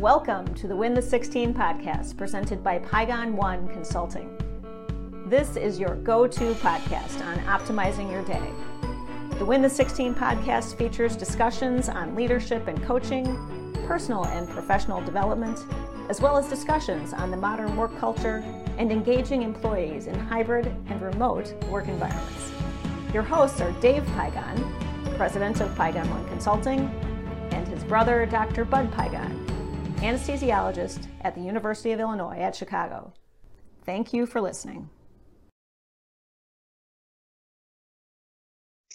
Welcome to the Win the 16 podcast presented by Pygon One Consulting. This is your go to podcast on optimizing your day. The Win the 16 podcast features discussions on leadership and coaching, personal and professional development, as well as discussions on the modern work culture and engaging employees in hybrid and remote work environments. Your hosts are Dave Pygon, president of Pygon One Consulting, and his brother, Dr. Bud Pygon anesthesiologist at the University of Illinois at Chicago. Thank you for listening.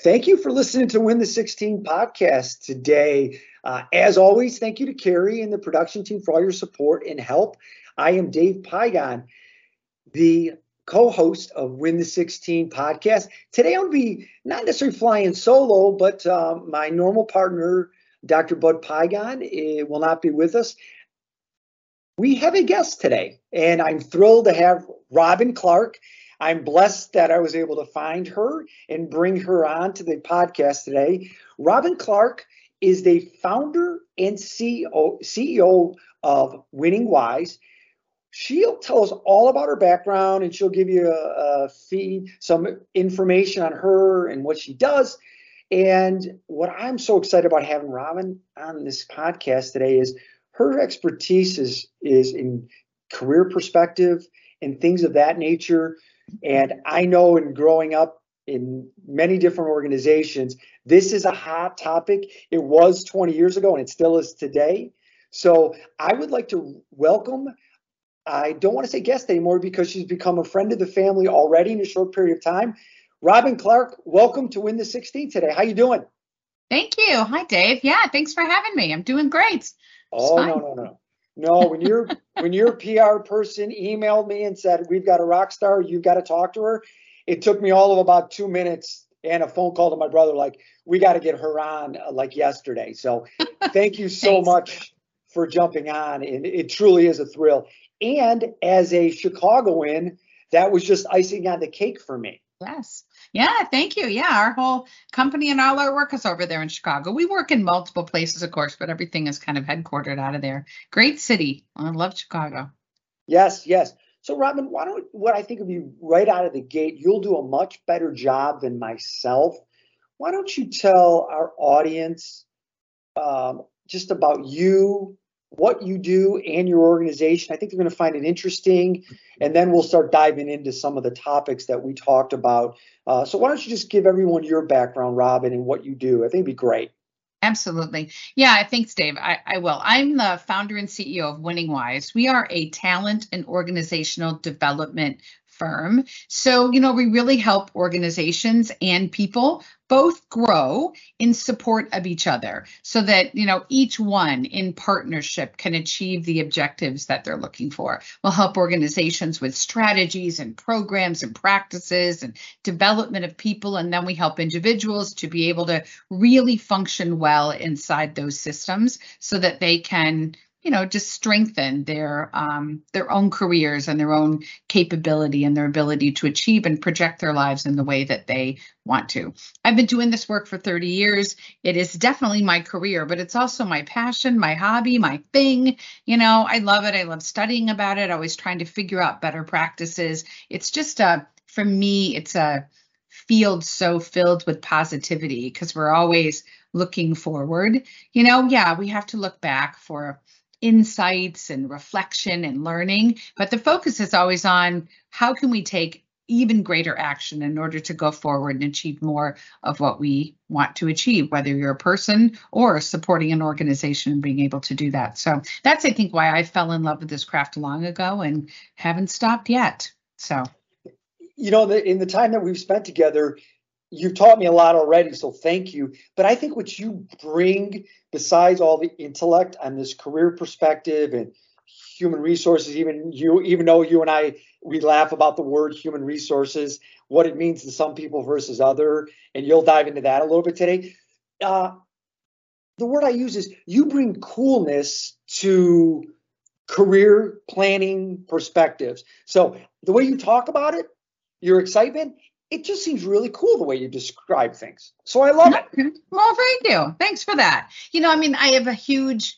Thank you for listening to Win the 16 podcast today. Uh, as always, thank you to Carrie and the production team for all your support and help. I am Dave Pygon, the co-host of Win the 16 podcast. Today I'll be not necessarily flying solo, but um, my normal partner, Dr. Bud Pygon, eh, will not be with us we have a guest today, and I'm thrilled to have Robyn Clark. I'm blessed that I was able to find her and bring her on to the podcast today. Robyn Clark is the founder and CEO, CEO of Winning Wise. She'll tell us all about her background and she'll give you a, a feed, some information on her and what she does. And what I'm so excited about having Robyn on this podcast today is her expertise is is in career perspective and things of that nature. And I know in growing up in many different organizations, this is a hot topic. It was 20 years ago and it still is today. So I would like to welcome, I don't want to say guest anymore because she's become a friend of the family already in a short period of time. Robyn Clark, welcome to Win the 16 today. How you doing? Thank you. Hi, Dave. Yeah, thanks for having me. I'm doing great. Oh no no no no! When your when your PR person emailed me and said we've got a rock star, you've got to talk to her. It took me all of about two minutes and a phone call to my brother like we got to get her on uh, like yesterday. So thank you so much for jumping on, and it truly is a thrill. And as a Chicagoan, that was just icing on the cake for me. Yes. Yeah, thank you. Yeah, our whole company and all our work is over there in Chicago. We work in multiple places, of course, but everything is kind of headquartered out of there. Great city. I love Chicago. Yes, yes. So, Robyn, why don't what I think of be right out of the gate, you'll do a much better job than myself. Why don't you tell our audience um, just about you, what you do and your organization. I think they're going to find it interesting. And then we'll start diving into some of the topics that we talked about. Uh, so why don't you just give everyone your background, Robyn, and what you do? I think it'd be great. Absolutely. Yeah, thanks, Dave. I, I will. I'm the founder and CEO of Winning Wise. We are a talent and organizational development firm. So, you know, we really help organizations and people both grow in support of each other so that, you know, each one in partnership can achieve the objectives that they're looking for. We'll help organizations with strategies and programs and practices and development of people. And then we help individuals to be able to really function well inside those systems so that they can you know just strengthen their um, their own careers and their own capability and their ability to achieve and project their lives in the way that they want to. I've been doing this work for 30 years. It is definitely my career but it's also my passion my hobby my thing. You know i love it. I love studying about it always trying to figure out better practices. It's just a for me it's a field so filled with positivity because we're always looking forward. You know yeah we have to look back for insights and reflection and learning, but the focus is always on how can we take even greater action in order to go forward and achieve more of what we want to achieve, whether you're a person or supporting an organization and being able to do that. So that's, I think, why I fell in love with this craft long ago and haven't stopped yet. So, you know, in the time that we've spent together, you've taught me a lot already, so thank you. But I think what you bring, besides all the intellect and this career perspective and human resources, even you, even though you and I we laugh about the word human resources, what it means to some people versus other, and you'll dive into that a little bit today. Uh, the word I use is you bring coolness to career planning perspectives. So the way you talk about it, your excitement, it just seems really cool the way you describe things. So I love it. Well, thank you. Thanks for that. You know, I mean, I have a huge,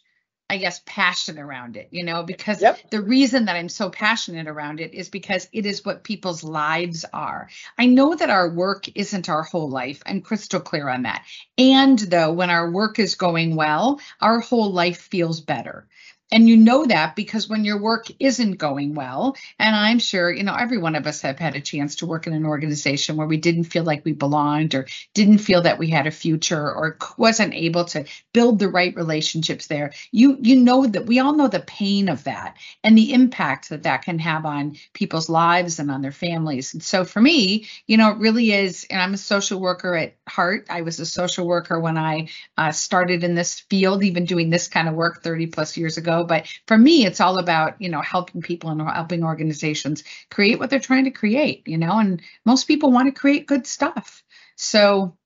I guess, passion around it, you know, because Yep. the reason that I'm so passionate around it is because it is what people's lives are. I know that our work isn't our whole life. I'm crystal clear on that. And though, when our work is going well, our whole life feels better. And you know that because when your work isn't going well, and I'm sure, you know, every one of us have had a chance to work in an organization where we didn't feel like we belonged or didn't feel that we had a future or wasn't able to build the right relationships there. You you know that we all know the pain of that and the impact that that can have on people's lives and on their families. And so for me, you know, it really is and I'm a social worker at heart. I was a social worker when I uh, started in this field, even doing this kind of work 30 plus years ago. But for me, it's all about, you know, helping people and helping organizations create what they're trying to create, you know, and most people want to create good stuff. So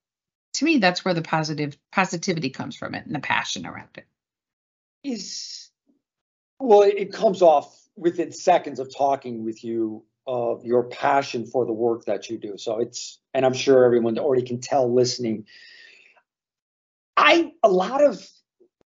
to me, that's where the positive positivity comes from it and the passion around it. Is well, it comes off within seconds of talking with you of your passion for the work that you do. So it's, and I'm sure everyone already can tell listening. I a lot of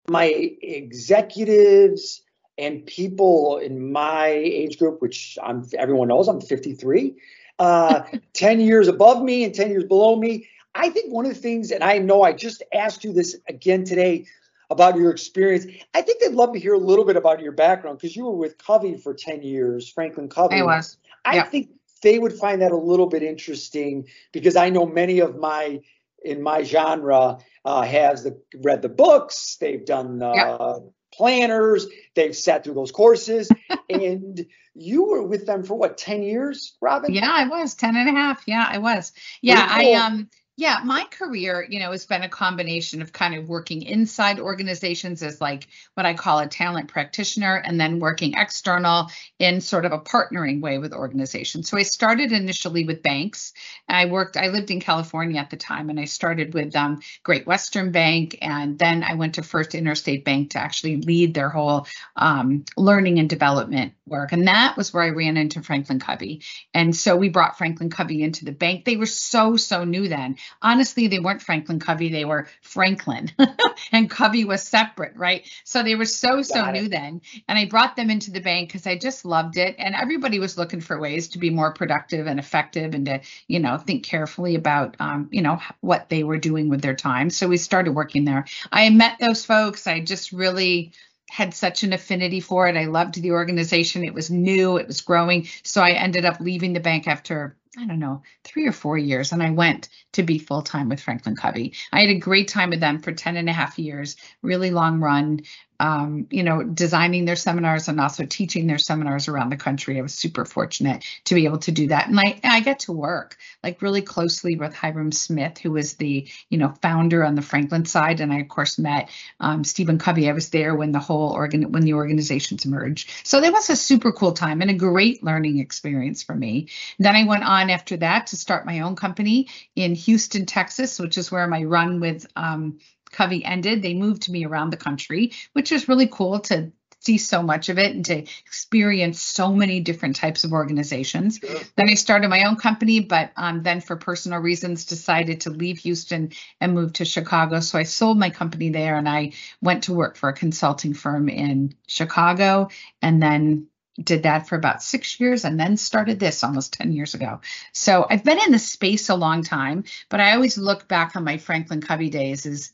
my executives and people in my age group, which I'm everyone knows I'm 53, uh, 10 years above me and 10 years below me. I think one of the things, and I know I just asked you this again today about your experience. I think they'd love to hear a little bit about your background because you were with Covey for 10 years, Franklin Covey. I was. I yeah. think they would find that a little bit interesting because I know many of my in my genre uh, has the, read the books, they've done uh, Yeah. planners, they've sat through those courses, and you were with them for what 10 years, Robyn? Yeah, I was 10 and a half. Yeah, I was. Yeah, I um yeah, my career, you know, has been a combination of kind of working inside organizations as like what I call a talent practitioner and then working external in sort of a partnering way with organizations. So I started initially with banks. I worked, I lived in California at the time and I started with um, Great Western Bank. And then I went to First Interstate Bank to actually lead their whole um, learning and development work. And that was where I ran into Franklin Covey. And so we brought Franklin Covey into the bank. They were so, so new then. Honestly, they weren't Franklin Covey, they were Franklin. and Covey was separate, right? So they were so, so Got it. new then. And I brought them into the bank because I just loved it. And everybody was looking for ways to be more productive and effective and to, you know, think carefully about, um, you know, what they were doing with their time. So we started working there. I met those folks. I just really had such an affinity for it. I loved the organization. It was new, it was growing. So I ended up leaving the bank after, I don't know, three or four years. And I went to be full time with Franklin Covey. I had a great time with them for 10 and a half years, really long run. Um, you know, designing their seminars and also teaching their seminars around the country. I was super fortunate to be able to do that. And I, I get to work like really closely with Hyrum Smith, who was the, you know, founder on the Franklin side. And I, of course, met um, Stephen Covey. I was there when the whole organ when the organizations merged. So that was a super cool time and a great learning experience for me. Then I went on after that to start my own company in Houston, Texas, which is where my run with um, Covey ended. They moved me around the country, which was really cool to see so much of it and to experience so many different types of organizations. Sure. Then I started my own company, but um, then for personal reasons decided to leave Houston and move to Chicago. So I sold my company there and I went to work for a consulting firm in Chicago and then did that for about six years and then started this almost 10 years ago. So I've been in the space a long time, but I always look back on my Franklin Covey days as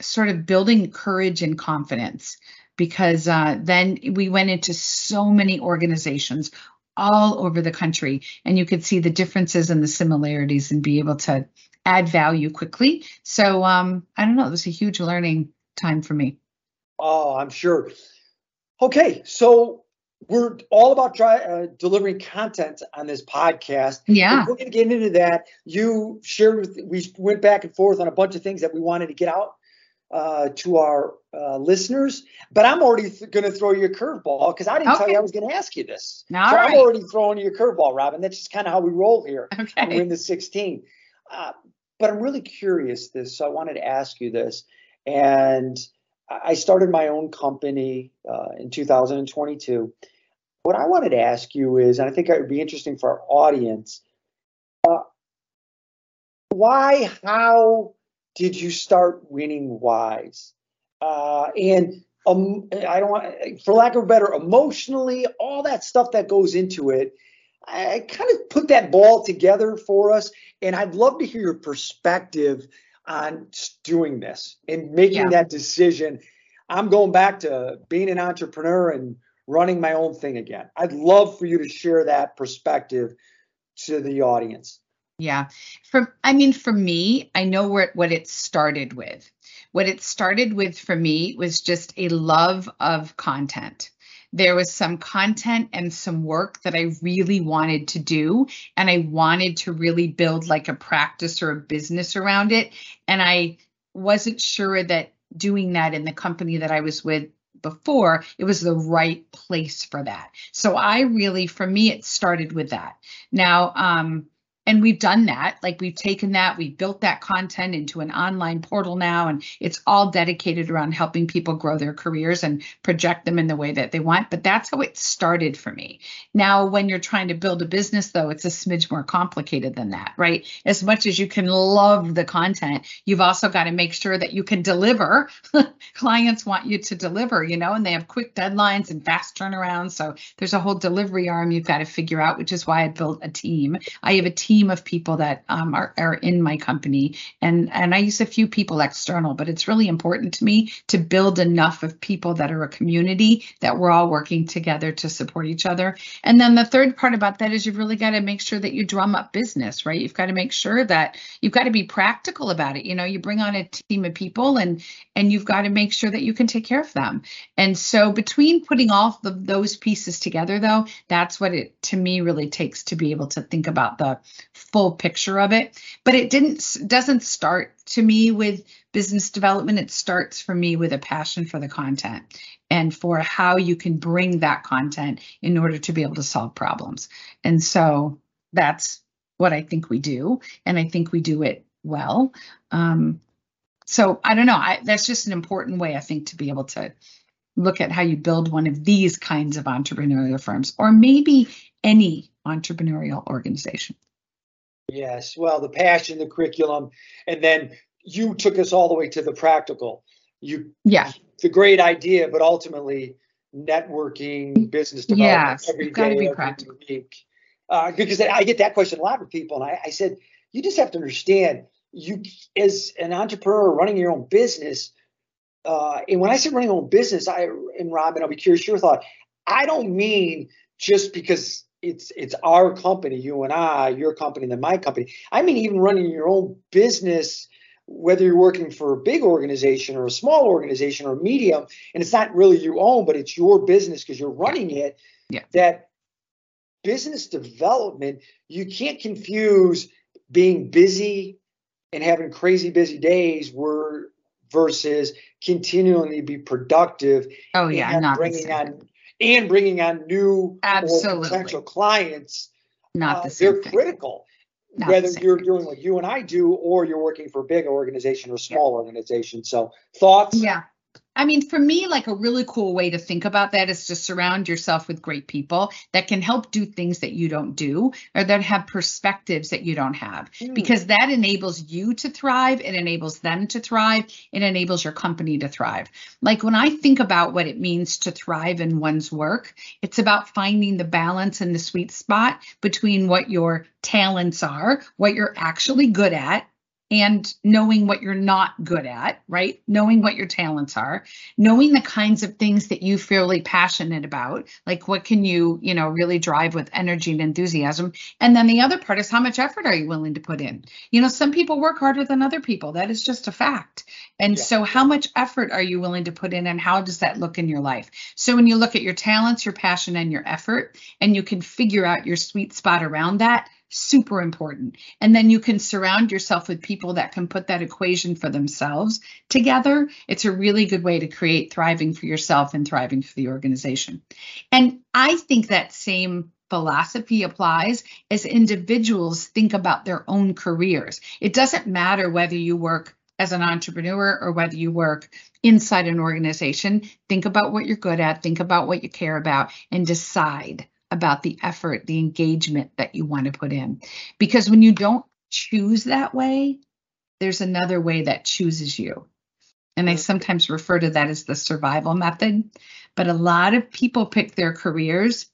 sort of building courage and confidence because uh, then we went into so many organizations all over the country and you could see the differences and the similarities and be able to add value quickly. So um, I don't know, it was a huge learning time for me. Oh, I'm sure. Okay, so we're all about try, uh, delivering content on this podcast. Yeah. We're going to get into that. You shared with, we went back and forth on a bunch of things that we wanted to get out uh, to our uh, listeners, but I'm already th- going to throw you a curveball because I didn't tell you I was going to ask you this. All so I'm already throwing you a curveball, Robyn. That's just kind of how we roll here. Okay. win the 16. Uh, but I'm really curious this, so I wanted to ask you this. And I I started my own company uh, in 2022. What I wanted to ask you is, and I think it would be interesting for our audience, uh, why, how did you start winning wise? Uh, and um, I don't want, for lack of a better, emotionally, all that stuff that goes into it. I kind of put that ball together for us, and I'd love to hear your perspective on doing this and making yeah. that decision. I'm going back to being an entrepreneur and running my own thing again. I'd love for you to share that perspective to the audience. Yeah. For I mean for me, I know where what it started with. What it started with for me was just a love of content. There was some content and some work that I really wanted to do and I wanted to really build like a practice or a business around it and I wasn't sure that doing that in the company that I was with before, it was the right place for that. So I really, for me, it started with that. Now, um, and we've done that. Like we've taken that we've built that content into an online portal now and it's all dedicated around helping people grow their careers and project them in the way that they want. But that's how it started for me. Now when you're trying to build a business though it's a smidge more complicated than that right? As much as you can love the content you've also got to make sure that you can deliver. Clients want you to deliver you know and they have quick deadlines and fast turnarounds. So there's a whole delivery arm you've got to figure out which is why i built a team. I have a team team of people that um, are, are in my company. And and i use a few people external but it's really important to me to build enough of people that are a community that we're all working together to support each other. And then the third part about that is you've really got to make sure that you drum up business right? You've got to make sure that you've got to be practical about it. You know you bring on a team of people and and you've got to make sure that you can take care of them. And so between putting all of those pieces together though that's what it to me really takes to be able to think about the full picture of it but it didn't doesn't start to me with business development. It starts for me with a passion for the content and for how you can bring that content in order to be able to solve problems. And so that's what i think we do and i think we do it well. Um, so i don't know. I, that's just an important way i think to be able to look at how you build one of these kinds of entrepreneurial firms or maybe any entrepreneurial organization Yes, well, the passion, the curriculum, and then you took us all the way to the practical. You, yeah, the great idea, but ultimately networking, business development yes, every day, be every practical. week. Uh, because I get that question a lot from people, and I, I said, you just have to understand, you as an entrepreneur running your own business. Uh, and when I say running your own business, I and Robyn, I'll be curious your thought. I don't mean just because it's it's our company, you and I, your company, then my company. I mean, even running your own business, whether you're working for a big organization or a small organization or a medium, and it's not really your own, but it's your business because you're running it. Yeah. That business development, you can't confuse being busy and having crazy busy days where versus continually be productive. Oh yeah, not bringing on and bringing on new Absolutely. potential clients. Not uh, the same They're thing. critical. Not whether you're doing what you and I do or you're working for a big organization or small yeah. organization. So thoughts? Yeah. I mean, for me, like a really cool way to think about that is to surround yourself with great people that can help do things that you don't do or that have perspectives that you don't have, mm. because that enables you to thrive. It enables them to thrive. It enables your company to thrive. Like when I think about what it means to thrive in one's work, it's about finding the balance and the sweet spot between what your talents are, what you're actually good at, and knowing what you're not good at, right? Knowing what your talents are, knowing the kinds of things that you feel really passionate about, like what can you, you know, really drive with energy and enthusiasm. And then the other part is how much effort are you willing to put in? You know, some people work harder than other people. That is just a fact. And yeah. so how much effort are you willing to put in and how does that look in your life? So when you look at your talents, your passion and your effort and you can figure out your sweet spot around that, super important. And then you can surround yourself with people that can put that equation for themselves together. It's a really good way to create thriving for yourself and thriving for the organization. And I think that same philosophy applies as individuals think about their own careers. It doesn't matter whether you work as an entrepreneur or whether you work inside an organization. Think about what you're good at, think about what you care about, and decide about the effort, the engagement that you want to put in. Because when you don't choose that way, there's another way that chooses you. And I sometimes refer to that as the survival method. But a lot of people pick their careers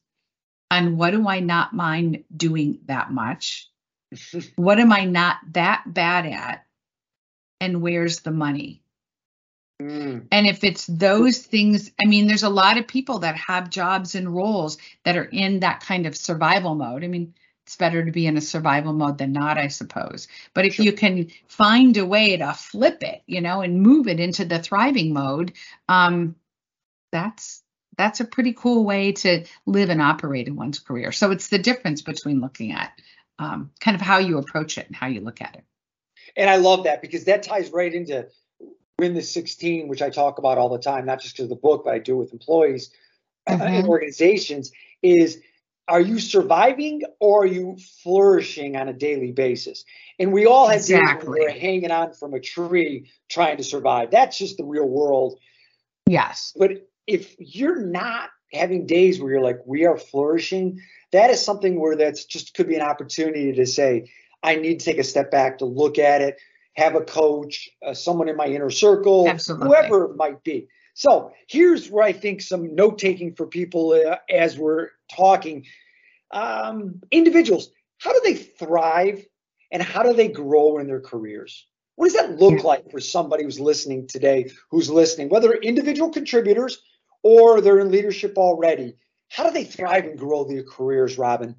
on what do I not mind doing that much? what am I not that bad at? And where's the money? Mm. And if it's those things, I mean, there's a lot of people that have jobs and roles that are in that kind of survival mode. I mean, it's better to be in a survival mode than not, I suppose. But if sure. you can find a way to flip it, you know, and move it into the thriving mode, um, that's that's a pretty cool way to live and operate in one's career. So it's the difference between looking at um, kind of how you approach it and how you look at it. And I love that because that ties right into Win the 16, which I talk about all the time, not just because of the book, but I do with employees mm-hmm. and organizations, is are you surviving or are you flourishing on a daily basis? And we all have exactly. days we're hanging on from a tree trying to survive. That's just the real world. Yes. But if you're not having days where you're like, we are flourishing, that is something where that's just could be an opportunity to say, I need to take a step back to look at it, have a coach, uh, someone in my inner circle, Absolutely. whoever it might be. So here's where I think some note taking for people uh, as we're talking. Um, individuals, how do they thrive and how do they grow in their careers? What does that look like for somebody who's listening today, who's listening, whether individual contributors or they're in leadership already? How do they thrive and grow their careers, Robyn?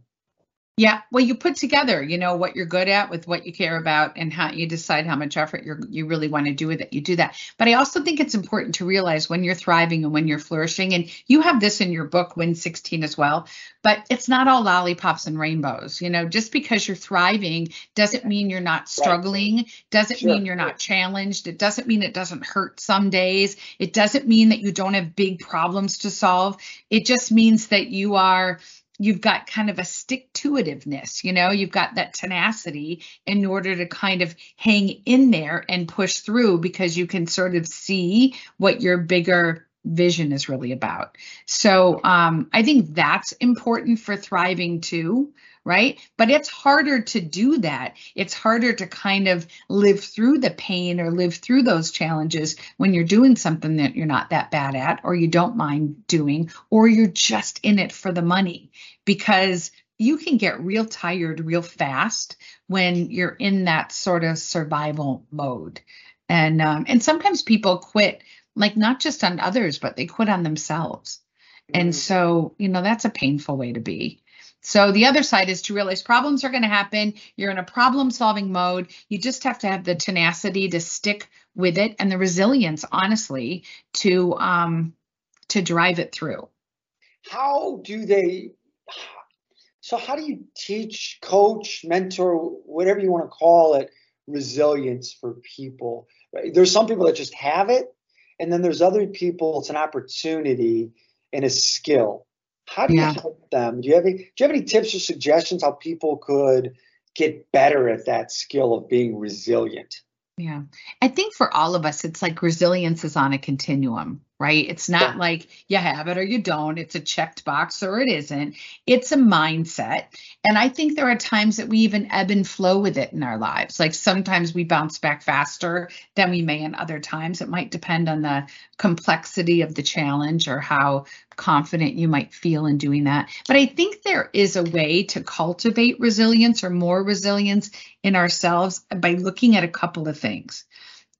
Yeah, well, you put together, you know, what you're good at with what you care about and how you decide how much effort you you really want to do with it. You do that. But I also think it's important to realize when you're thriving and when you're flourishing, and you have this in your book, Win 16 as well, but it's not all lollipops and rainbows. You know, just because you're thriving doesn't mean you're not struggling, doesn't sure. mean you're not challenged. It doesn't mean it doesn't hurt some days. It doesn't mean that you don't have big problems to solve. It just means that you are you've got kind of a stick to itiveness, you know, you've got that tenacity in order to kind of hang in there and push through because you can sort of see what your bigger vision is really about. So um, I think that's important for thriving too right? But it's harder to do that. It's harder to kind of live through the pain or live through those challenges when you're doing something that you're not that bad at or you don't mind doing or you're just in it for the money because you can get real tired real fast when you're in that sort of survival mode. And um, and sometimes people quit like not just on others but they quit on themselves. And mm. so, you know, that's a painful way to be. So the other side is to realize problems are going to happen. You're in a problem solving mode. You just have to have the tenacity to stick with it and the resilience, honestly, to um, to drive it through. How do they? So how do you teach, coach, mentor, whatever you want to call it, resilience for people? There's some people that just have it, and then there's other people. It's an opportunity and a skill. How do you yeah. help them? Do you have any do you have any tips or suggestions how people could get better at that skill of being resilient? Yeah. I think for all of us, it's like resilience is on a continuum right? It's not yeah. like you have it or you don't. It's a checked box or it isn't. It's a mindset. And I think there are times that we even ebb and flow with it in our lives. Like sometimes we bounce back faster than we may in other times. It might depend on the complexity of the challenge or how confident you might feel in doing that. But I think there is a way to cultivate resilience or more resilience in ourselves by looking at a couple of things.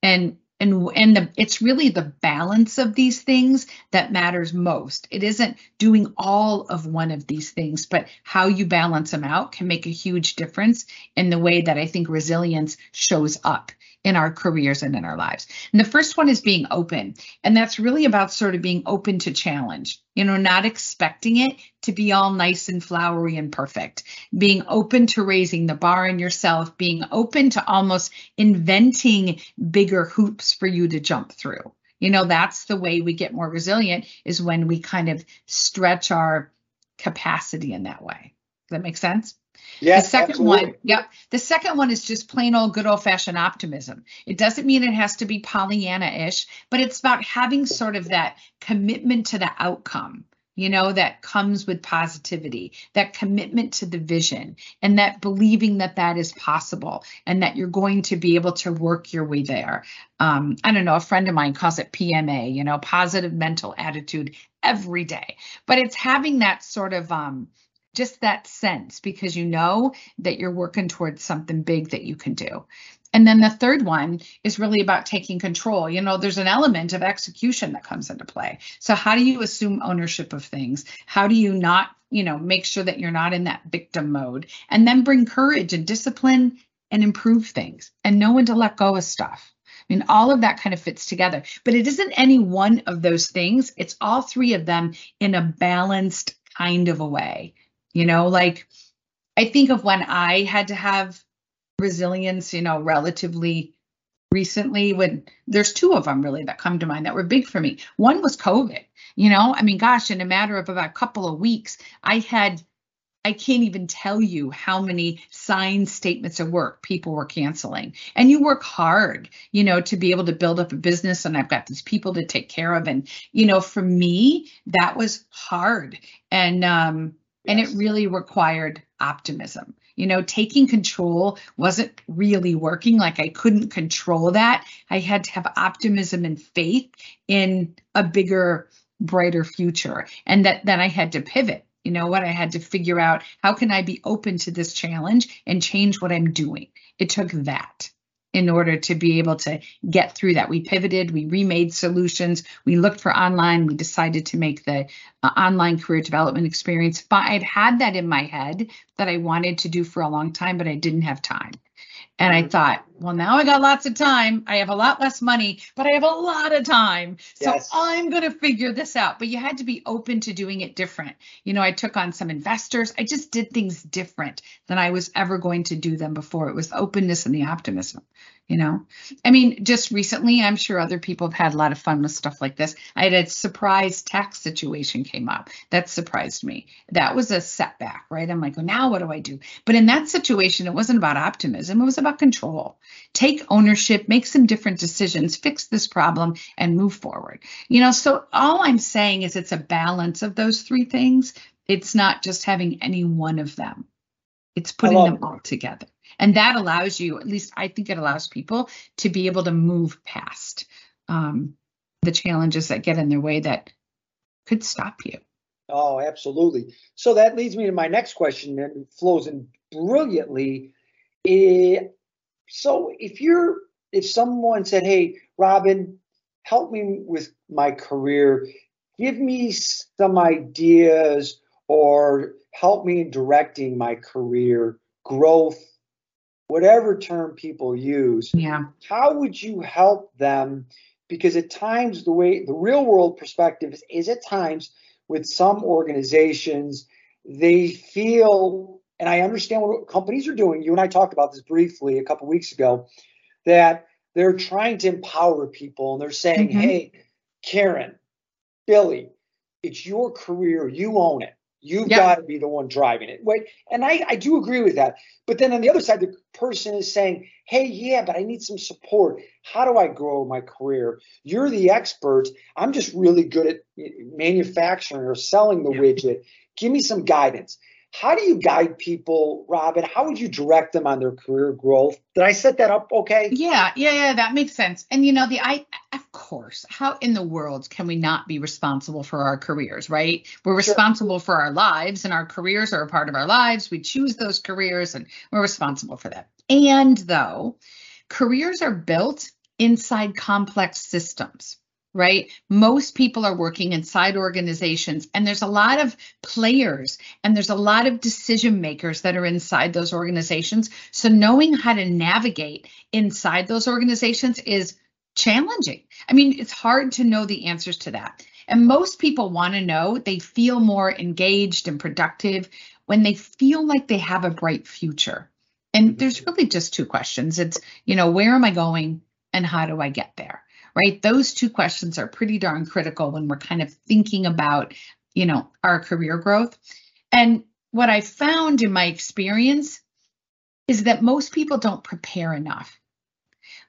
And and and the, it's really the balance of these things that matters most. It isn't doing all of one of these things but how you balance them out can make a huge difference in the way that i think resilience shows up in our careers and in our lives. And the first one is being open. And that's really about sort of being open to challenge, you know, not expecting it to be all nice and flowery and perfect, being open to raising the bar in yourself, being open to almost inventing bigger hoops for you to jump through. You know, that's the way we get more resilient is when we kind of stretch our capacity in that way. Does that make sense? Yes, the second absolutely. one, yep. The second one is just plain old good old fashioned optimism. It doesn't mean it has to be Pollyanna ish, but it's about having sort of that commitment to the outcome, you know, that comes with positivity, that commitment to the vision, and that believing that that is possible and that you're going to be able to work your way there. Um, I don't know, a friend of mine calls it PMA, you know, positive mental attitude every day. But it's having that sort of, um, just that sense because you know that you're working towards something big that you can do. And then the third one is really about taking control. You know, there's an element of execution that comes into play. So, how do you assume ownership of things? How do you not, you know, make sure that you're not in that victim mode? And then bring courage and discipline and improve things and know when to let go of stuff. I mean, all of that kind of fits together, but it isn't any one of those things. It's all three of them in a balanced kind of a way. You know, like I think of when I had to have resilience, you know, relatively recently when there's two of them really that come to mind that were big for me. One was COVID. You know, I mean, gosh, in a matter of about a couple of weeks, I had I can't even tell you how many signed statements of work people were canceling. And you work hard, you know, to be able to build up a business. And I've got these people to take care of. And, you know, for me, that was hard. And um. And it really required optimism you know, taking control wasn't really working. Like I couldn't control that. I had to have optimism and faith in a bigger, brighter future. And that then I had to pivot. You know what? I had to figure out how can I be open to this challenge and change what I'm doing. It took that in order to be able to get through that. We pivoted, we remade solutions, we looked for online, we decided to make the uh, online career development experience. But I'd had that in my head that I wanted to do for a long time, but I didn't have time. And I mm-hmm. thought, well, now I got lots of time. I have a lot less money, but I have a lot of time. So yes. I'm going to figure this out. But you had to be open to doing it different. You know, I took on some investors. I just did things different than I was ever going to do them before. It was openness and the optimism you know? I mean just recently i'm sure other people have had a lot of fun with stuff like this. I had a surprise tax situation came up. That surprised me. That was a setback right? I'm like well now what do i do? But in that situation it wasn't about optimism. It was about control. Take ownership make some different decisions fix this problem and move forward. You know so all i'm saying is it's a balance of those three things. It's not just having any one of them. It's putting them all together and that allows you at least i think it allows people to be able to move past um, the challenges that get in their way that could stop you. Oh absolutely. So that leads me to my next question and flows in brilliantly. It, so if you're if someone said hey robyn help me with my career. Give me some ideas or help me in directing my career growth whatever term people use. Yeah. How would you help them? Because at times, the way the real world perspective is, is at times with some organizations, they feel, and I understand what companies are doing. You and I talked about this briefly a couple weeks ago, that they're trying to empower people and they're saying, mm-hmm. hey, Karen, Billy, it's your career, you own it. You've yep. got to be the one driving it. Wait, and I, I do agree with that. But then on the other side, the person is saying, Hey, yeah, but I need some support. How do I grow my career? You're the expert. I'm just really good at eh, manufacturing or selling the widget. Give me some guidance. How do you guide people, Robyn? How would you direct them on their career growth? Did I set that up okay? Yeah, yeah, yeah, that makes sense. And you know, the I of course, how in the world can we not be responsible for our careers, right? We're responsible sure. for our lives and our careers are a part of our lives. We choose those careers and we're responsible for that. And though careers are built inside complex systems right? Most people are working inside organizations, and there's a lot of players and there's a lot of decision makers that are inside those organizations. So, knowing how to navigate inside those organizations is challenging. I mean, it's hard to know the answers to that. And most people want to know, they feel more engaged and productive when they feel like they have a bright future. And mm-hmm. there's really just two questions. It's, you know, where am I going and how do I get there? Right? Those two questions are pretty darn critical when we're kind of thinking about, you know, our career growth. And what I found in my experience is that most people don't prepare enough.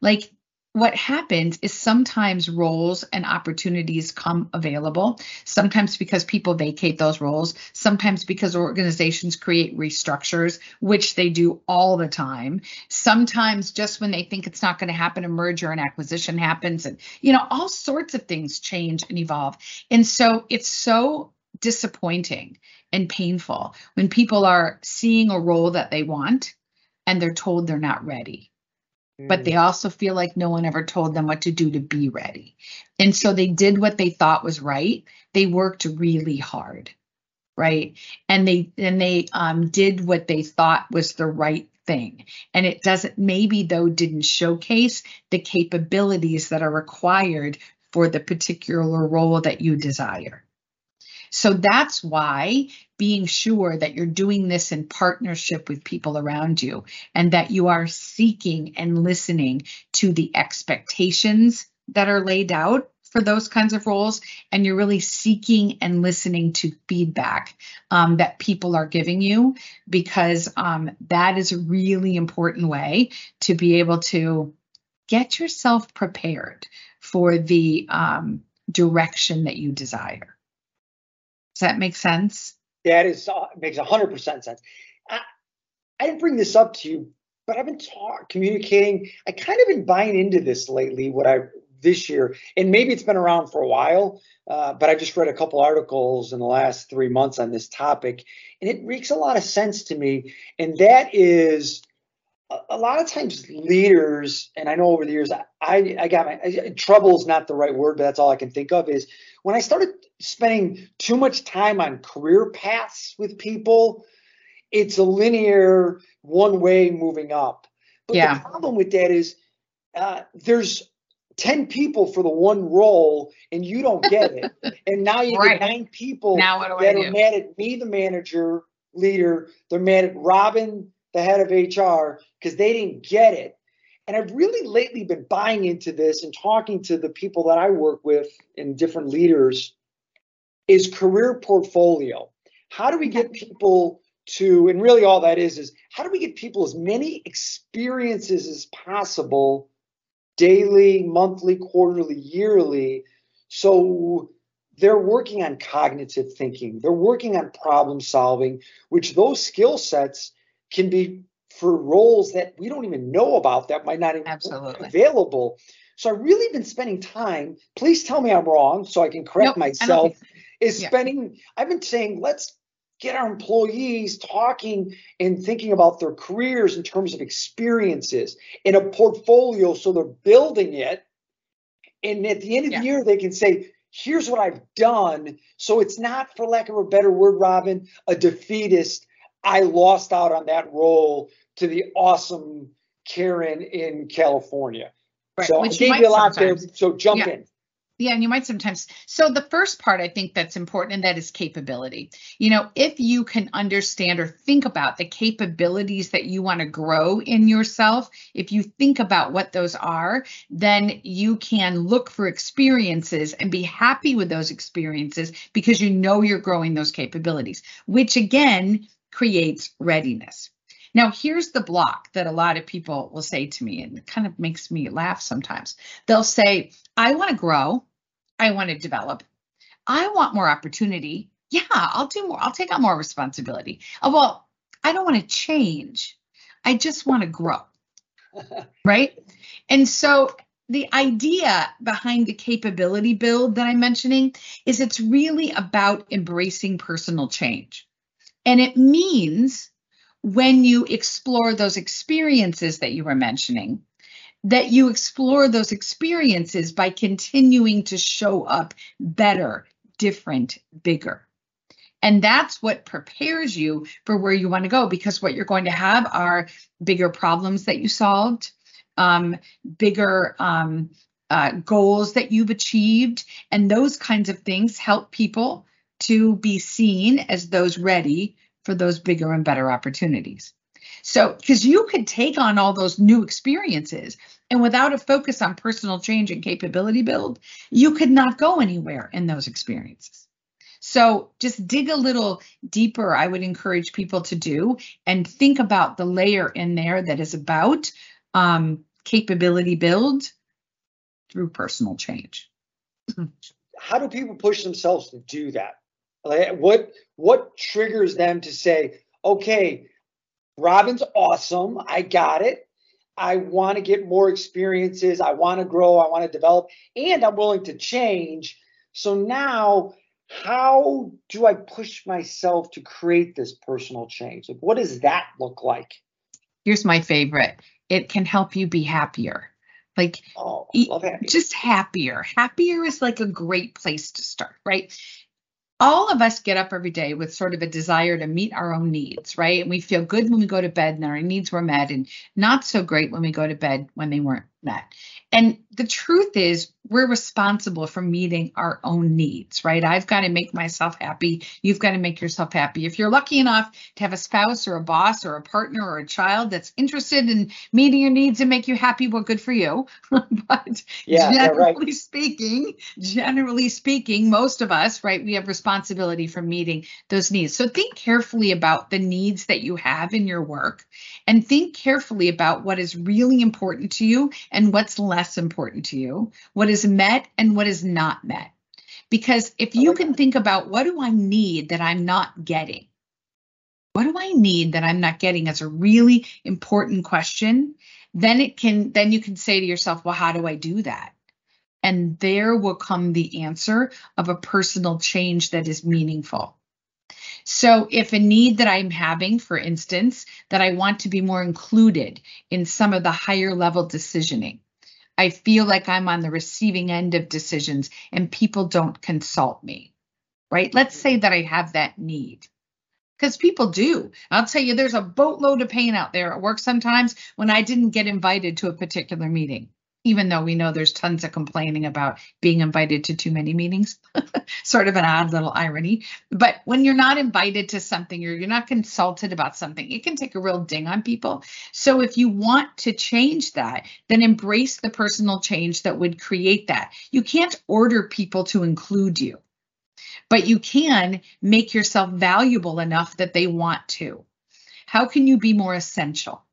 Like what happens is sometimes roles and opportunities come available, sometimes because people vacate those roles, sometimes because organizations create restructures, which they do all the time. Sometimes just when they think it's not going to happen, a merger and acquisition happens, and you know, all sorts of things change and evolve. And so it's so disappointing and painful when people are seeing a role that they want and they're told they're not ready but they also feel like no one ever told them what to do to be ready. And so they did what they thought was right. They worked really hard, right? And they and they um, did what they thought was the right thing. And it doesn't maybe though didn't showcase the capabilities that are required for the particular role that you desire. So that's why being sure that you're doing this in partnership with people around you and that you are seeking and listening to the expectations that are laid out for those kinds of roles and you're really seeking and listening to feedback um, that people are giving you because um, that is a really important way to be able to get yourself prepared for the um, direction that you desire does that make sense? That is uh, makes hundred percent sense. I, I didn't bring this up to you, but I've been talk, communicating. I kind of been buying into this lately. What I this year, and maybe it's been around for a while, uh, but I just read a couple articles in the last three months on this topic, and it makes a lot of sense to me. And that is a lot of times leaders, and I know over the years, I, I got my trouble is not the right word, but that's all I can think of is when I started spending too much time on career paths with people, it's a linear one way moving up. But yeah. the problem with that is uh, there's 10 people for the one role and you don't get it. and now you right. get nine people now do that I are mad at me, the manager, leader. They're mad at Robyn, the head of HR, because they didn't get it. And I've really lately been buying into this and talking to the people that I work with and different leaders is career portfolio. How do we get people to, and really all that is, is how do we get people as many experiences as possible daily, monthly, quarterly, yearly, so they're working on cognitive thinking, they're working on problem solving, which those skill sets can be for roles that we don't even know about that might not even Absolutely. be available. So I've really been spending time. Please tell me I'm wrong so I can correct nope, myself. Is yeah. spending, I've been saying, let's get our employees talking and thinking about their careers in terms of experiences in a portfolio so they're building it. And at the end of yeah. the year, they can say, here's what I've done. So it's not, for lack of a better word, Robyn, a defeatist I lost out on that role to the awesome Karen in California. Right. So Which I gave you a lot there. So jump yeah. in. Yeah, and you might sometimes. So the first part I think that's important, and that is capability. You know, if you can understand or think about the capabilities that you want to grow in yourself, if you think about what those are, then you can look for experiences and be happy with those experiences because you know you're growing those capabilities, which again creates readiness. Now, here's the block that a lot of people will say to me, and it kind of makes me laugh sometimes. They'll say, I want to grow, I want to develop, I want more opportunity. Yeah, I'll do more, I'll take on more responsibility. Oh, well, I don't want to change, I just want to grow. right? And so the idea behind the capability build that I'm mentioning is it's really about embracing personal change. And it means when you explore those experiences that you were mentioning, that you explore those experiences by continuing to show up better, different, bigger. And that's what prepares you for where you want to go because what you're going to have are bigger problems that you solved, um, bigger um, uh, goals that you've achieved, and those kinds of things help people to be seen as those ready for those bigger and better opportunities. So, because you could take on all those new experiences and without a focus on personal change and capability build, you could not go anywhere in those experiences. So, just dig a little deeper, I would encourage people to do and think about the layer in there that is about um, capability build through personal change. How do people push themselves to do that? Like, what what triggers them to say, okay, Robyn's awesome. I got it. I want to get more experiences. I want to grow. I want to develop, and I'm willing to change. So now, how do I push myself to create this personal change? Like, what does that look like? Here's my favorite it can help you be happier. Like, oh, just happier. Happier is like a great place to start, right? All of us get up every day with sort of a desire to meet our own needs, right? And we feel good when we go to bed and our needs were met, and not so great when we go to bed when they weren't met. And the truth is, we're responsible for meeting our own needs, right? I've got to make myself happy. You've got to make yourself happy. If you're lucky enough to have a spouse or a boss or a partner or a child that's interested in meeting your needs and make you happy, well, good for you. but yeah, generally right. speaking, generally speaking, most of us, right, we have responsibility for meeting those needs. So think carefully about the needs that you have in your work and think carefully about what is really important to you and what's less important to you, what is met and what is not met. Because if you can think about what do I need that I'm not getting? What do I need that I'm not getting as a really important question, then it can then you can say to yourself, well, how do I do that? And there will come the answer of a personal change that is meaningful. So, if a need that I'm having, for instance, that I want to be more included in some of the higher level decisioning, I feel like I'm on the receiving end of decisions and people don't consult me, right? Let's say that I have that need because people do. I'll tell you, there's a boatload of pain out there at work sometimes when I didn't get invited to a particular meeting even though we know there's tons of complaining about being invited to too many meetings, sort of an odd little irony. But when you're not invited to something or you're not consulted about something, it can take a real ding on people. So if you want to change that, then embrace the personal change that would create that. You can't order people to include you, but you can make yourself valuable enough that they want to. How can you be more essential?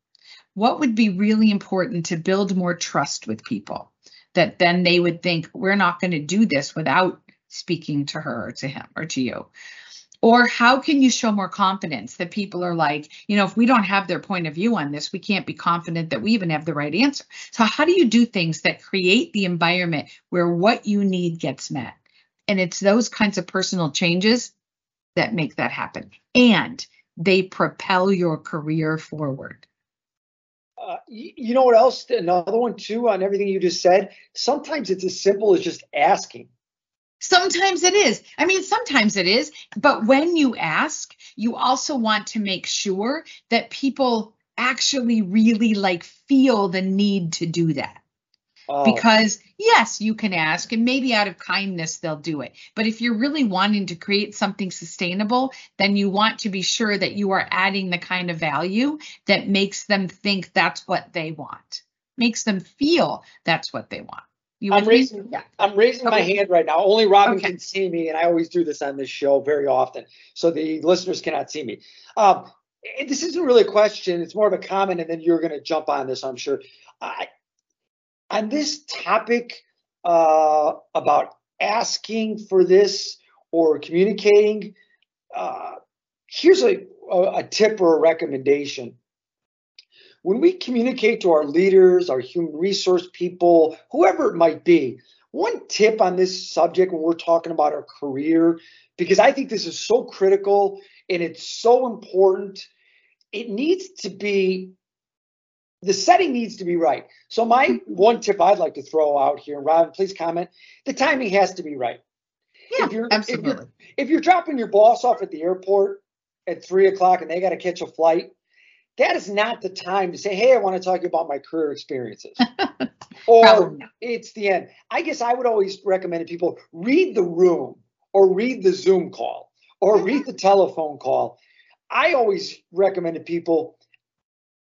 What would be really important to build more trust with people? That then they would think we're not going to do this without speaking to her or to him or to you. Or how can you show more confidence that people are like you know if we don't have their point of view on this we can't be confident that we even have the right answer. So how do you do things that create the environment where what you need gets met? And it's those kinds of personal changes that make that happen. And they propel your career forward uh, you, know what else? Another one too on everything you just said. Sometimes it's as simple as just asking. Sometimes it is. I mean, sometimes it is. But when you ask, you also want to make sure that people actually really like feel the need to do that. Oh. Because yes, you can ask, and maybe out of kindness they'll do it. But if you're really wanting to create something sustainable, then you want to be sure that you are adding the kind of value that makes them think that's what they want, makes them feel that's what they want. You I'm raising, yeah. I'm raising okay. my hand right now. Only Robyn okay. can see me, and I always do this on this show very often, so the listeners cannot see me. Um, this isn't really a question; it's more of a comment, and then you're going to jump on this, I'm sure. I, on this topic uh, about asking for this or communicating, uh, here's a, a tip or a recommendation. When we communicate to our leaders, our human resource people, whoever it might be, one tip on this subject when we're talking about our career, because I think this is so critical and it's so important, it needs to be the setting needs to be right. So my mm-hmm. one tip I'd like to throw out here, Robyn, please comment. The timing has to be right. Yeah, if you're, absolutely. If you're, if you're dropping your boss off at the airport at three o'clock and they got to catch a flight, that is not the time to say, "Hey, I want to talk about my career experiences." or it's the end. I guess I would always recommend people read the room or read the Zoom call or read the telephone call. I always recommend people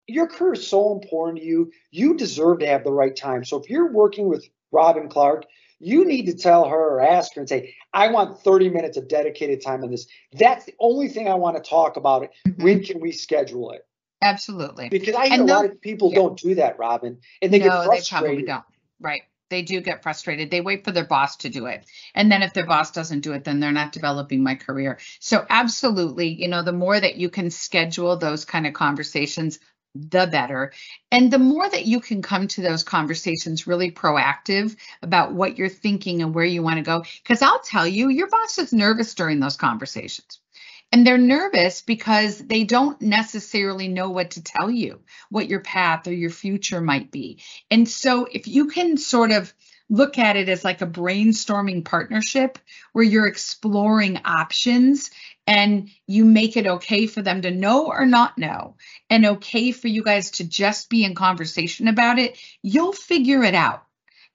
your career is so important to you. You deserve to have the right time. So if you're working with Robyn Clark, you need to tell her or ask her and say, I want 30 minutes of dedicated time on this. That's the only thing I want to talk about it. Mm-hmm. When can we schedule it? Absolutely. Because I hear and a lot of people yeah. don't do that, Robyn, and they no, get frustrated. they probably don't. Right. They do get frustrated. They wait for their boss to do it. And then if their boss doesn't do it, then they're not developing my career. So, absolutely, you know, the more that you can schedule those kind of conversations, the better. And the more that you can come to those conversations really proactive about what you're thinking and where you want to go. Because I'll tell you, your boss is nervous during those conversations. And they're nervous because they don't necessarily know what to tell you, what your path or your future might be. And so if you can sort of look at it as like a brainstorming partnership where you're exploring options and you make it okay for them to know or not know and okay for you guys to just be in conversation about it, you'll figure it out.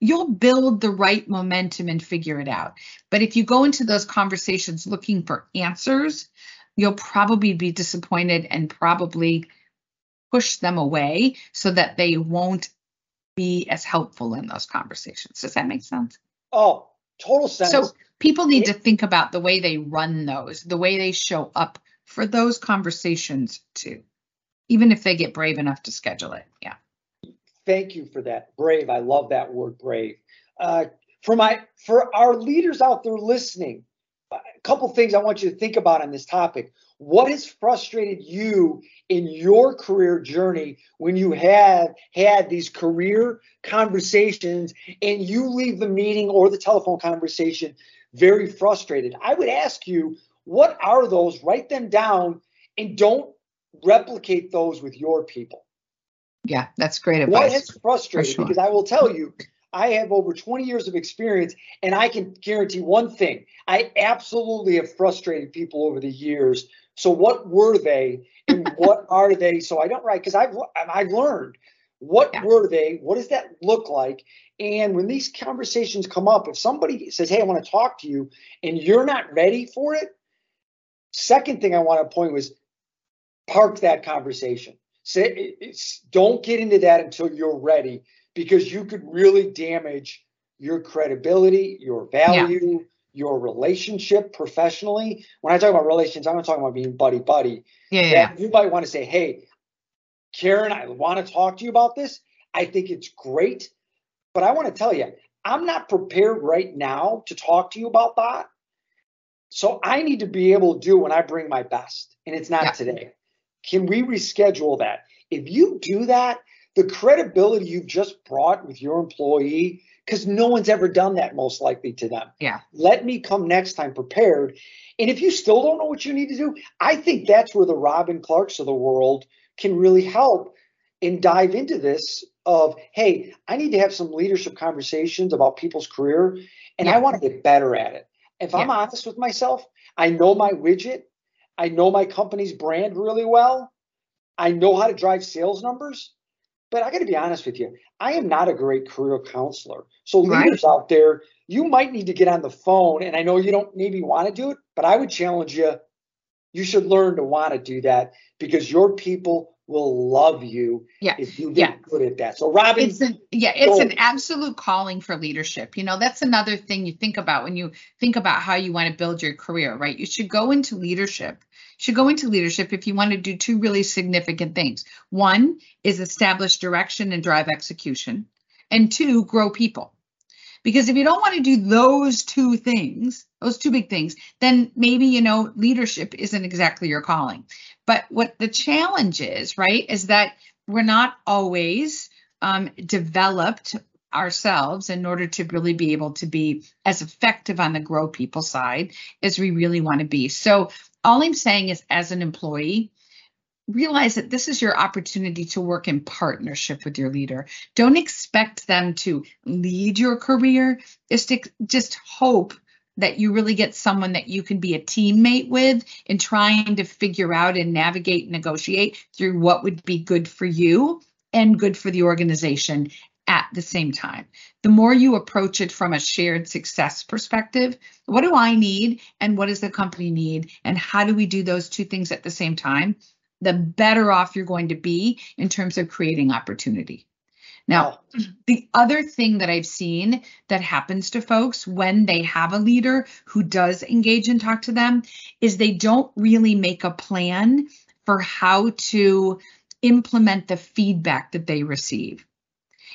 You'll build the right momentum and figure it out. But if you go into those conversations looking for answers, you'll probably be disappointed and probably push them away so that they won't be as helpful in those conversations. Does that make sense? Oh, total sense. So people need to think about the way they run those, the way they show up for those conversations too, even if they get brave enough to schedule it. Yeah. Thank you for that. Brave. I love that word brave. Uh, for my for our leaders out there listening, a couple things I want you to think about on this topic. What has frustrated you in your career journey when you have had these career conversations and you leave the meeting or the telephone conversation very frustrated? I would ask you, what are those? Write them down and don't replicate those with your people. Yeah, that's great advice. What has frustrated? Sure. Because I will tell you, I have over 20 years of experience, and I can guarantee one thing I absolutely have frustrated people over the years. So, what were they and what are they? So, I don't write because I've, I've learned what yeah. were they? What does that look like? And when these conversations come up, if somebody says, Hey, I want to talk to you, and you're not ready for it, second thing I want to point was park that conversation. Say, don't get into that until you're ready because you could really damage your credibility, your value, yeah. your relationship professionally. When I talk about relations, I'm not talking about being buddy buddy. Yeah, yeah. You might want to say, "Hey, Karen, I want to talk to you about this. I think it's great, but I want to tell you, I'm not prepared right now to talk to you about that. So I need to be able to do when I bring my best, and it's not yeah. today. Can we reschedule that? If you do that, the credibility you've just brought with your employee, because no one's ever done that most likely to them. Yeah. Let me come next time prepared. And if you still don't know what you need to do, I think that's where the Robyn Clarks of the world can really help and dive into this of, hey, I need to have some leadership conversations about people's career and yeah. I want to get better at it. If yeah. I'm honest with myself, I know my widget, I know my company's brand really well. I know how to drive sales numbers. But I got to be honest with you, I am not a great career counselor. So leaders out there, you might need to get on the phone. And I know you don't maybe want to do it, but I would challenge you. You should learn to want to do that because your people will love you yeah. if you get yeah. good at that. So Robyn, it's an, yeah, it's an absolute calling for leadership. You know, that's another thing you think about when you think about how you want to build your career, right? You should go into leadership. You should go into leadership if you want to do two really significant things. One is establish direction and drive execution, and two, grow people. Because if you don't want to do those two things, those two big things, then maybe, you know, leadership isn't exactly your calling. But what the challenge is, right, is that we're not always um, developed ourselves in order to really be able to be as effective on the grow people side as we really want to be. So all I'm saying is as an employee, realize that this is your opportunity to work in partnership with your leader. Don't expect them to lead your career. Just just hope that you really get someone that you can be a teammate with in trying to figure out and navigate and negotiate through what would be good for you and good for the organization at the same time. The more you approach it from a shared success perspective, what do I need and what does the company need and how do we do those two things at the same time, the better off you're going to be in terms of creating opportunity. Now, mm-hmm. the other thing that I've seen that happens to folks when they have a leader who does engage and talk to them is they don't really make a plan for how to implement the feedback that they receive.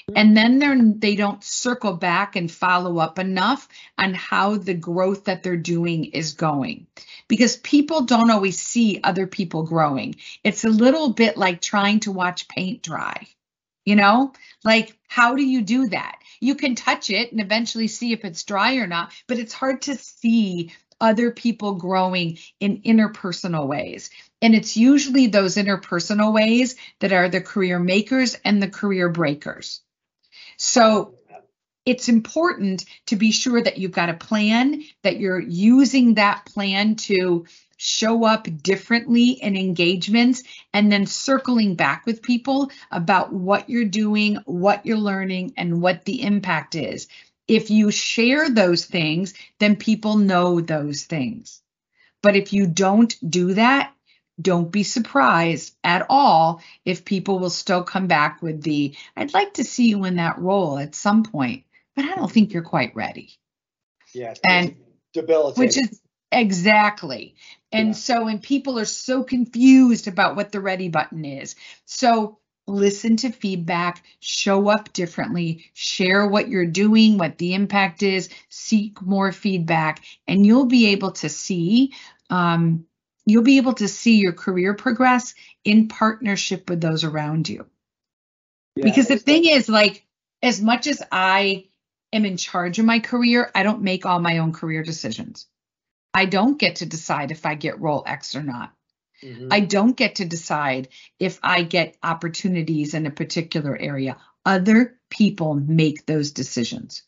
Mm-hmm. And then they're they don't circle back and follow up enough on how the growth that they're doing is going. Because people don't always see other people growing. It's a little bit like trying to watch paint dry. You know, like how do you do that? You can touch it and eventually see if it's dry or not, but it's hard to see other people growing in interpersonal ways. And it's usually those interpersonal ways that are the career makers and the career breakers. So it's important to be sure that you've got a plan, that you're using that plan to show up differently in engagements, and then circling back with people about what you're doing, what you're learning, and what the impact is. If you share those things, then people know those things. But if you don't do that, don't be surprised at all if people will still come back with the, I'd like to see you in that role at some point, but I don't think you're quite ready. Yeah. And debilitating. Which is exactly. And yeah. so, and people are so confused about what the ready button is. So, listen to feedback, show up differently, share what you're doing, what the impact is, seek more feedback, and you'll be able to see um, you'll be able to see your career progress in partnership with those around you. Yeah, because the thing is, like, as much as I am in charge of my career, I don't make all my own career decisions. I don't get to decide if I get role X or not. Mm-hmm. I don't get to decide if I get opportunities in a particular area. Other people make those decisions,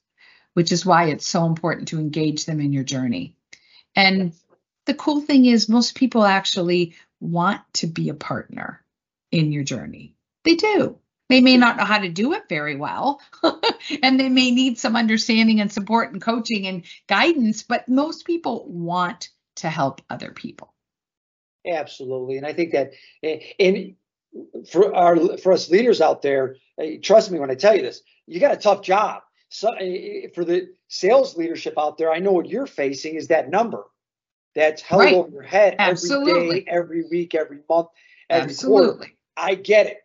which is why it's so important to engage them in your journey. And the cool thing is, most people actually want to be a partner in your journey. They do. They may not know how to do it very well, and they may need some understanding and support and coaching and guidance, but most people want to help other people. Absolutely. And I think that, eh, and for our for us leaders out there, eh, trust me when I tell you this, you got a tough job. So eh, for the sales leadership out there, I know what you're facing is that number that's held right. over your head Absolutely. every day, every week, every month, every Absolutely. quarter. I get it.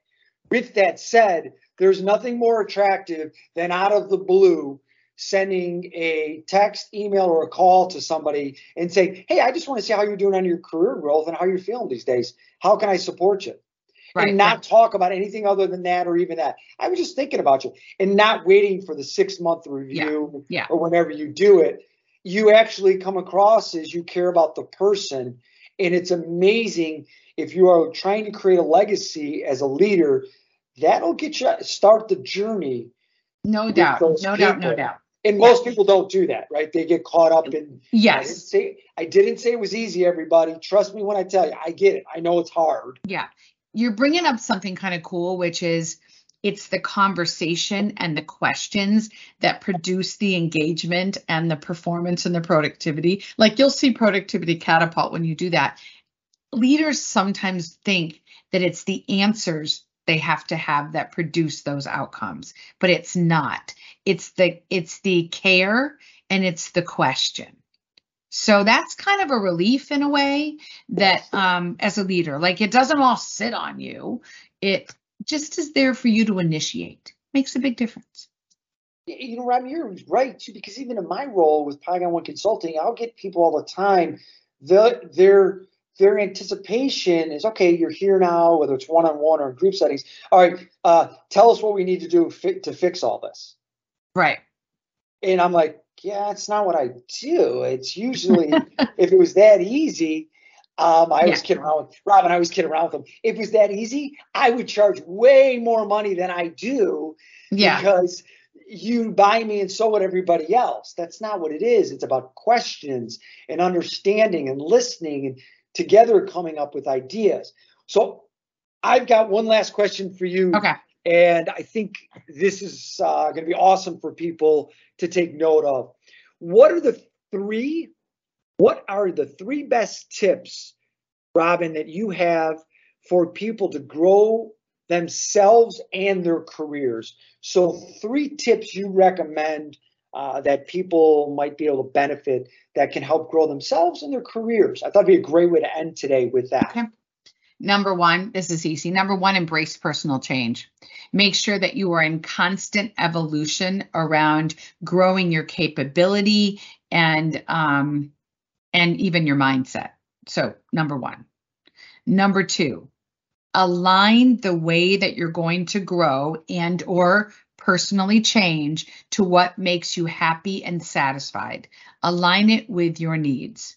With that said, there's nothing more attractive than out of the blue sending a text, email, or a call to somebody and saying, Hey, I just want to see how you're doing on your career growth and how you're feeling these days. How can I support you? Right. And not talk about anything other than that or even that. I was just thinking about you and not waiting for the six month review yeah. Yeah. or whenever you do it you actually come across as you care about the person. And it's amazing if you are trying to create a legacy as a leader, that'll get you start the journey. No doubt. No people. doubt. No doubt. And most people don't do that, right? They get caught up in. Yes. I didn't, say, I didn't say it was easy, everybody. Trust me when I tell you, I get it. I know it's hard. Yeah. You're bringing up something kind of cool, which is it's the conversation and the questions that produce the engagement and the performance and the productivity. Like you'll see productivity catapult when you do that. Leaders sometimes think that it's the answers they have to have that produce those outcomes, but it's not. It's the it's the care and it's the question. So that's kind of a relief in a way that um, as a leader, like it doesn't all sit on you. It just is there for you to initiate. Makes a big difference. You know, Rob, you're right too, because even in my role with Pygon One Consulting, I'll get people all the time. The, their their anticipation is okay. You're here now, whether it's one on one or in group settings. All right, uh, tell us what we need to do fi- to fix all this. Right. And I'm like, yeah, it's not what I do. It's usually if it was that easy, um, I yeah. was kidding around with Robyn. I was kidding around with them. If it was that easy, I would charge way more money than I do. Yeah. Because you buy me and so would everybody else. That's not what it is. It's about questions and understanding and listening and together coming up with ideas. So I've got one last question for you. Okay. And I think this is uh, going to be awesome for people to take note of. What are the three what are the three best tips, Robyn, that you have for people to grow themselves and their careers? So, three tips you recommend uh, that people might be able to benefit that can help grow themselves and their careers. I thought it'd be a great way to end today with that. Okay. Number one, this is easy. Number one, embrace personal change. Make sure that you are in constant evolution around growing your capability and um, and even your mindset. So, number one. Number two, align the way that you're going to grow and or personally change to what makes you happy and satisfied. Align it with your needs.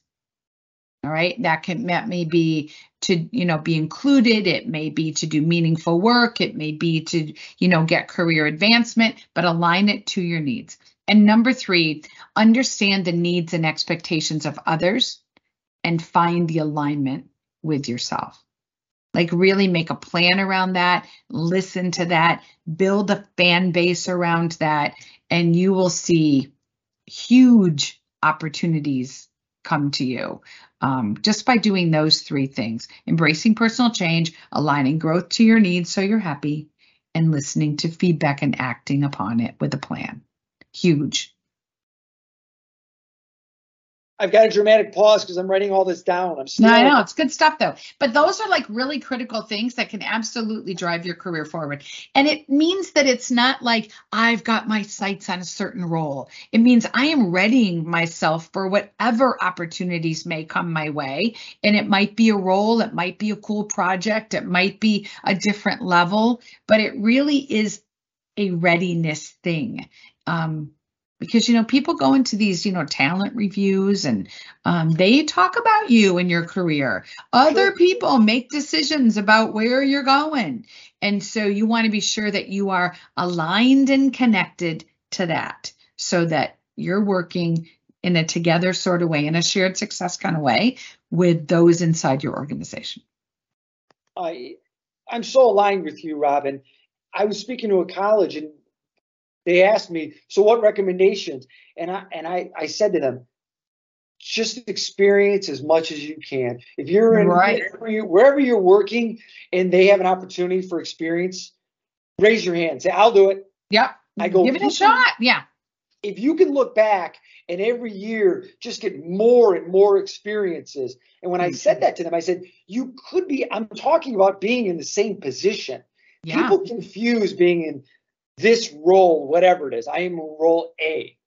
All right. That can that may be to, you know, be included. It may be to do meaningful work. It may be to, you know, get career advancement, but align it to your needs. And number three, understand the needs and expectations of others and find the alignment with yourself. Like, really make a plan around that, listen to that, build a fan base around that, and you will see huge opportunities come to you um, just by doing those three things embracing personal change, aligning growth to your needs so you're happy, and listening to feedback and acting upon it with a plan. Huge. I've got a dramatic pause because I'm writing all this down. I'm still. No, I know it's good stuff though. But those are like really critical things that can absolutely drive your career forward. And it means that it's not like I've got my sights on a certain role. It means I am readying myself for whatever opportunities may come my way. And it might be a role, it might be a cool project, it might be a different level, but it really is a readiness thing. Um, because you know people go into these you know talent reviews and um, they talk about you and your career. Other people make decisions about where you're going. And so you want to be sure that you are aligned and connected to that so that you're working in a together sort of way in a shared success kind of way with those inside your organization. I i'm so aligned with you robyn. I was speaking to a college and they asked me, so what recommendations? And I and I, I said to them, just experience as much as you can. If you're in right. wherever, you, wherever you're working and they have an opportunity for experience, raise your hand. Say, I'll do it. Yep. I go, give it a shot. Yeah. If you can look back and every year just get more and more experiences. And when I mm-hmm. said that to them, I said, you could be, I'm talking about being in the same position. Yeah. People confuse being in this role, whatever it is. I am role A.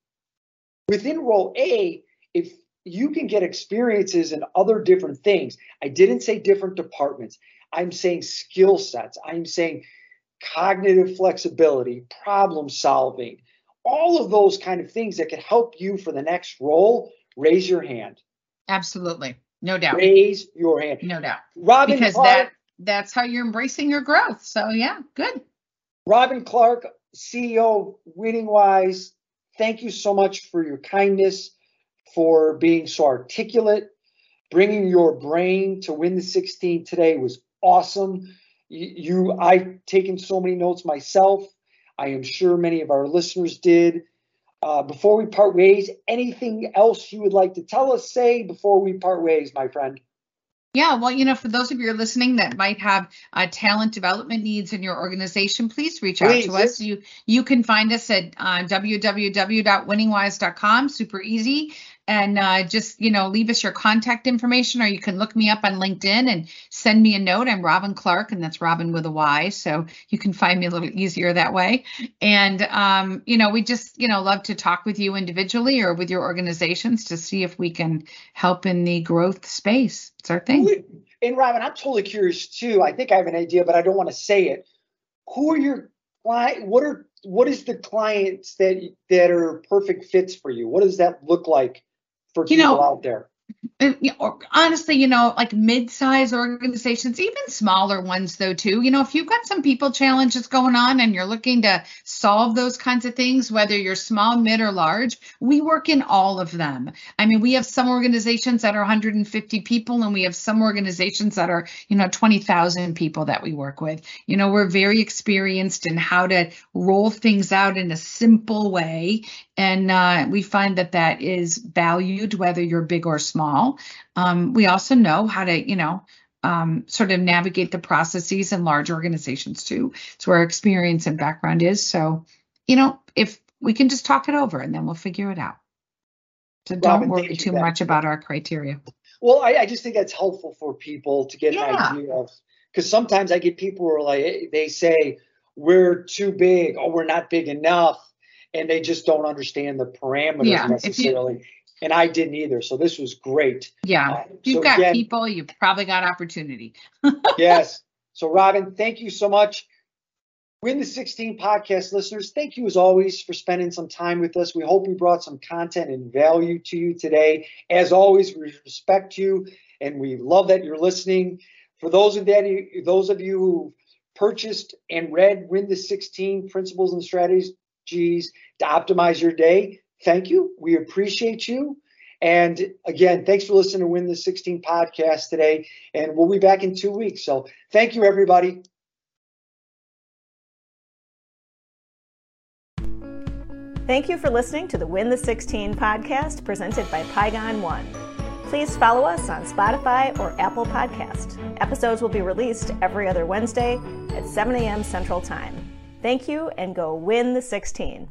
Within role A, if you can get experiences in other different things, I didn't say different departments. I'm saying skill sets. I'm saying cognitive flexibility, problem solving, all of those kind of things that could help you for the next role. Raise your hand. Absolutely. No doubt. Raise your hand. No doubt. Robyn because Clark, that that's how you're embracing your growth. So yeah, good. Robyn Clark, CEO Winning Wise, thank you so much for your kindness, for being so articulate. Bringing your brain to win the 16 today was awesome. You, I've taken so many notes myself. I am sure many of our listeners did. Uh, before we part ways, anything else you would like to tell us, say before we part ways, my friend? Yeah, well, you know, for those of you listening that might have uh, talent development needs in your organization, please reach out to us. You you can find us at uh, www.winningwise.com. Super easy and uh, just you know leave us your contact information or you can look me up on linkedin and send me a note. I'm robyn clark and that's robyn with a y so you can find me a little easier that way. And um, you know we just you know love to talk with you individually or with your organizations to see if we can help in the growth space. It's our thing. And robyn i'm totally curious too. I think i have an idea but i don't want to say it. Who are your what are what is the clients that that are perfect fits for you? What does that look like for people you know, out there? honestly, you know, like mid-size organizations, even smaller ones though too. You know, if you've got some people challenges going on and you're looking to solve those kinds of things, whether you're small, mid, or large, we work in all of them. I mean, we have some organizations that are 150 people, and we have some organizations that are, you know, 20,000 people that we work with. You know, we're very experienced in how to roll things out in a simple way, and uh, we find that that is valued whether you're big or small. Um, we also know how to, you know, um, sort of navigate the processes in large organizations too. It's where our experience and background is. So, you know, if we can just talk it over and then we'll figure it out. So don't worry too much about our criteria. Well, I, I just think that's helpful for people to get Yeah. an idea of because sometimes I get people who are like they say we're too big or we're not big enough, and they just don't understand the parameters Yeah, if you- necessarily. and I didn't either. So this was great. Yeah. Uh, you've so got again, people, you've probably got opportunity. yes. So, Robyn, thank you so much. Win the 16 podcast listeners, thank you as always for spending some time with us. We hope we brought some content and value to you today. As always, we respect you and we love that you're listening. For those of that, those of you who purchased and read Win the 16 Principles and Strategies to Optimize Your Day, thank you. We appreciate you. And again, thanks for listening to Win the 16 podcast today. And we'll be back in two weeks. So thank you, everybody. Thank you for listening to the Win the 16 podcast presented by Pygon One. Please follow us on Spotify or Apple Podcast. Episodes will be released every other Wednesday at 7 a.m. Central Time. Thank you and go win the 16.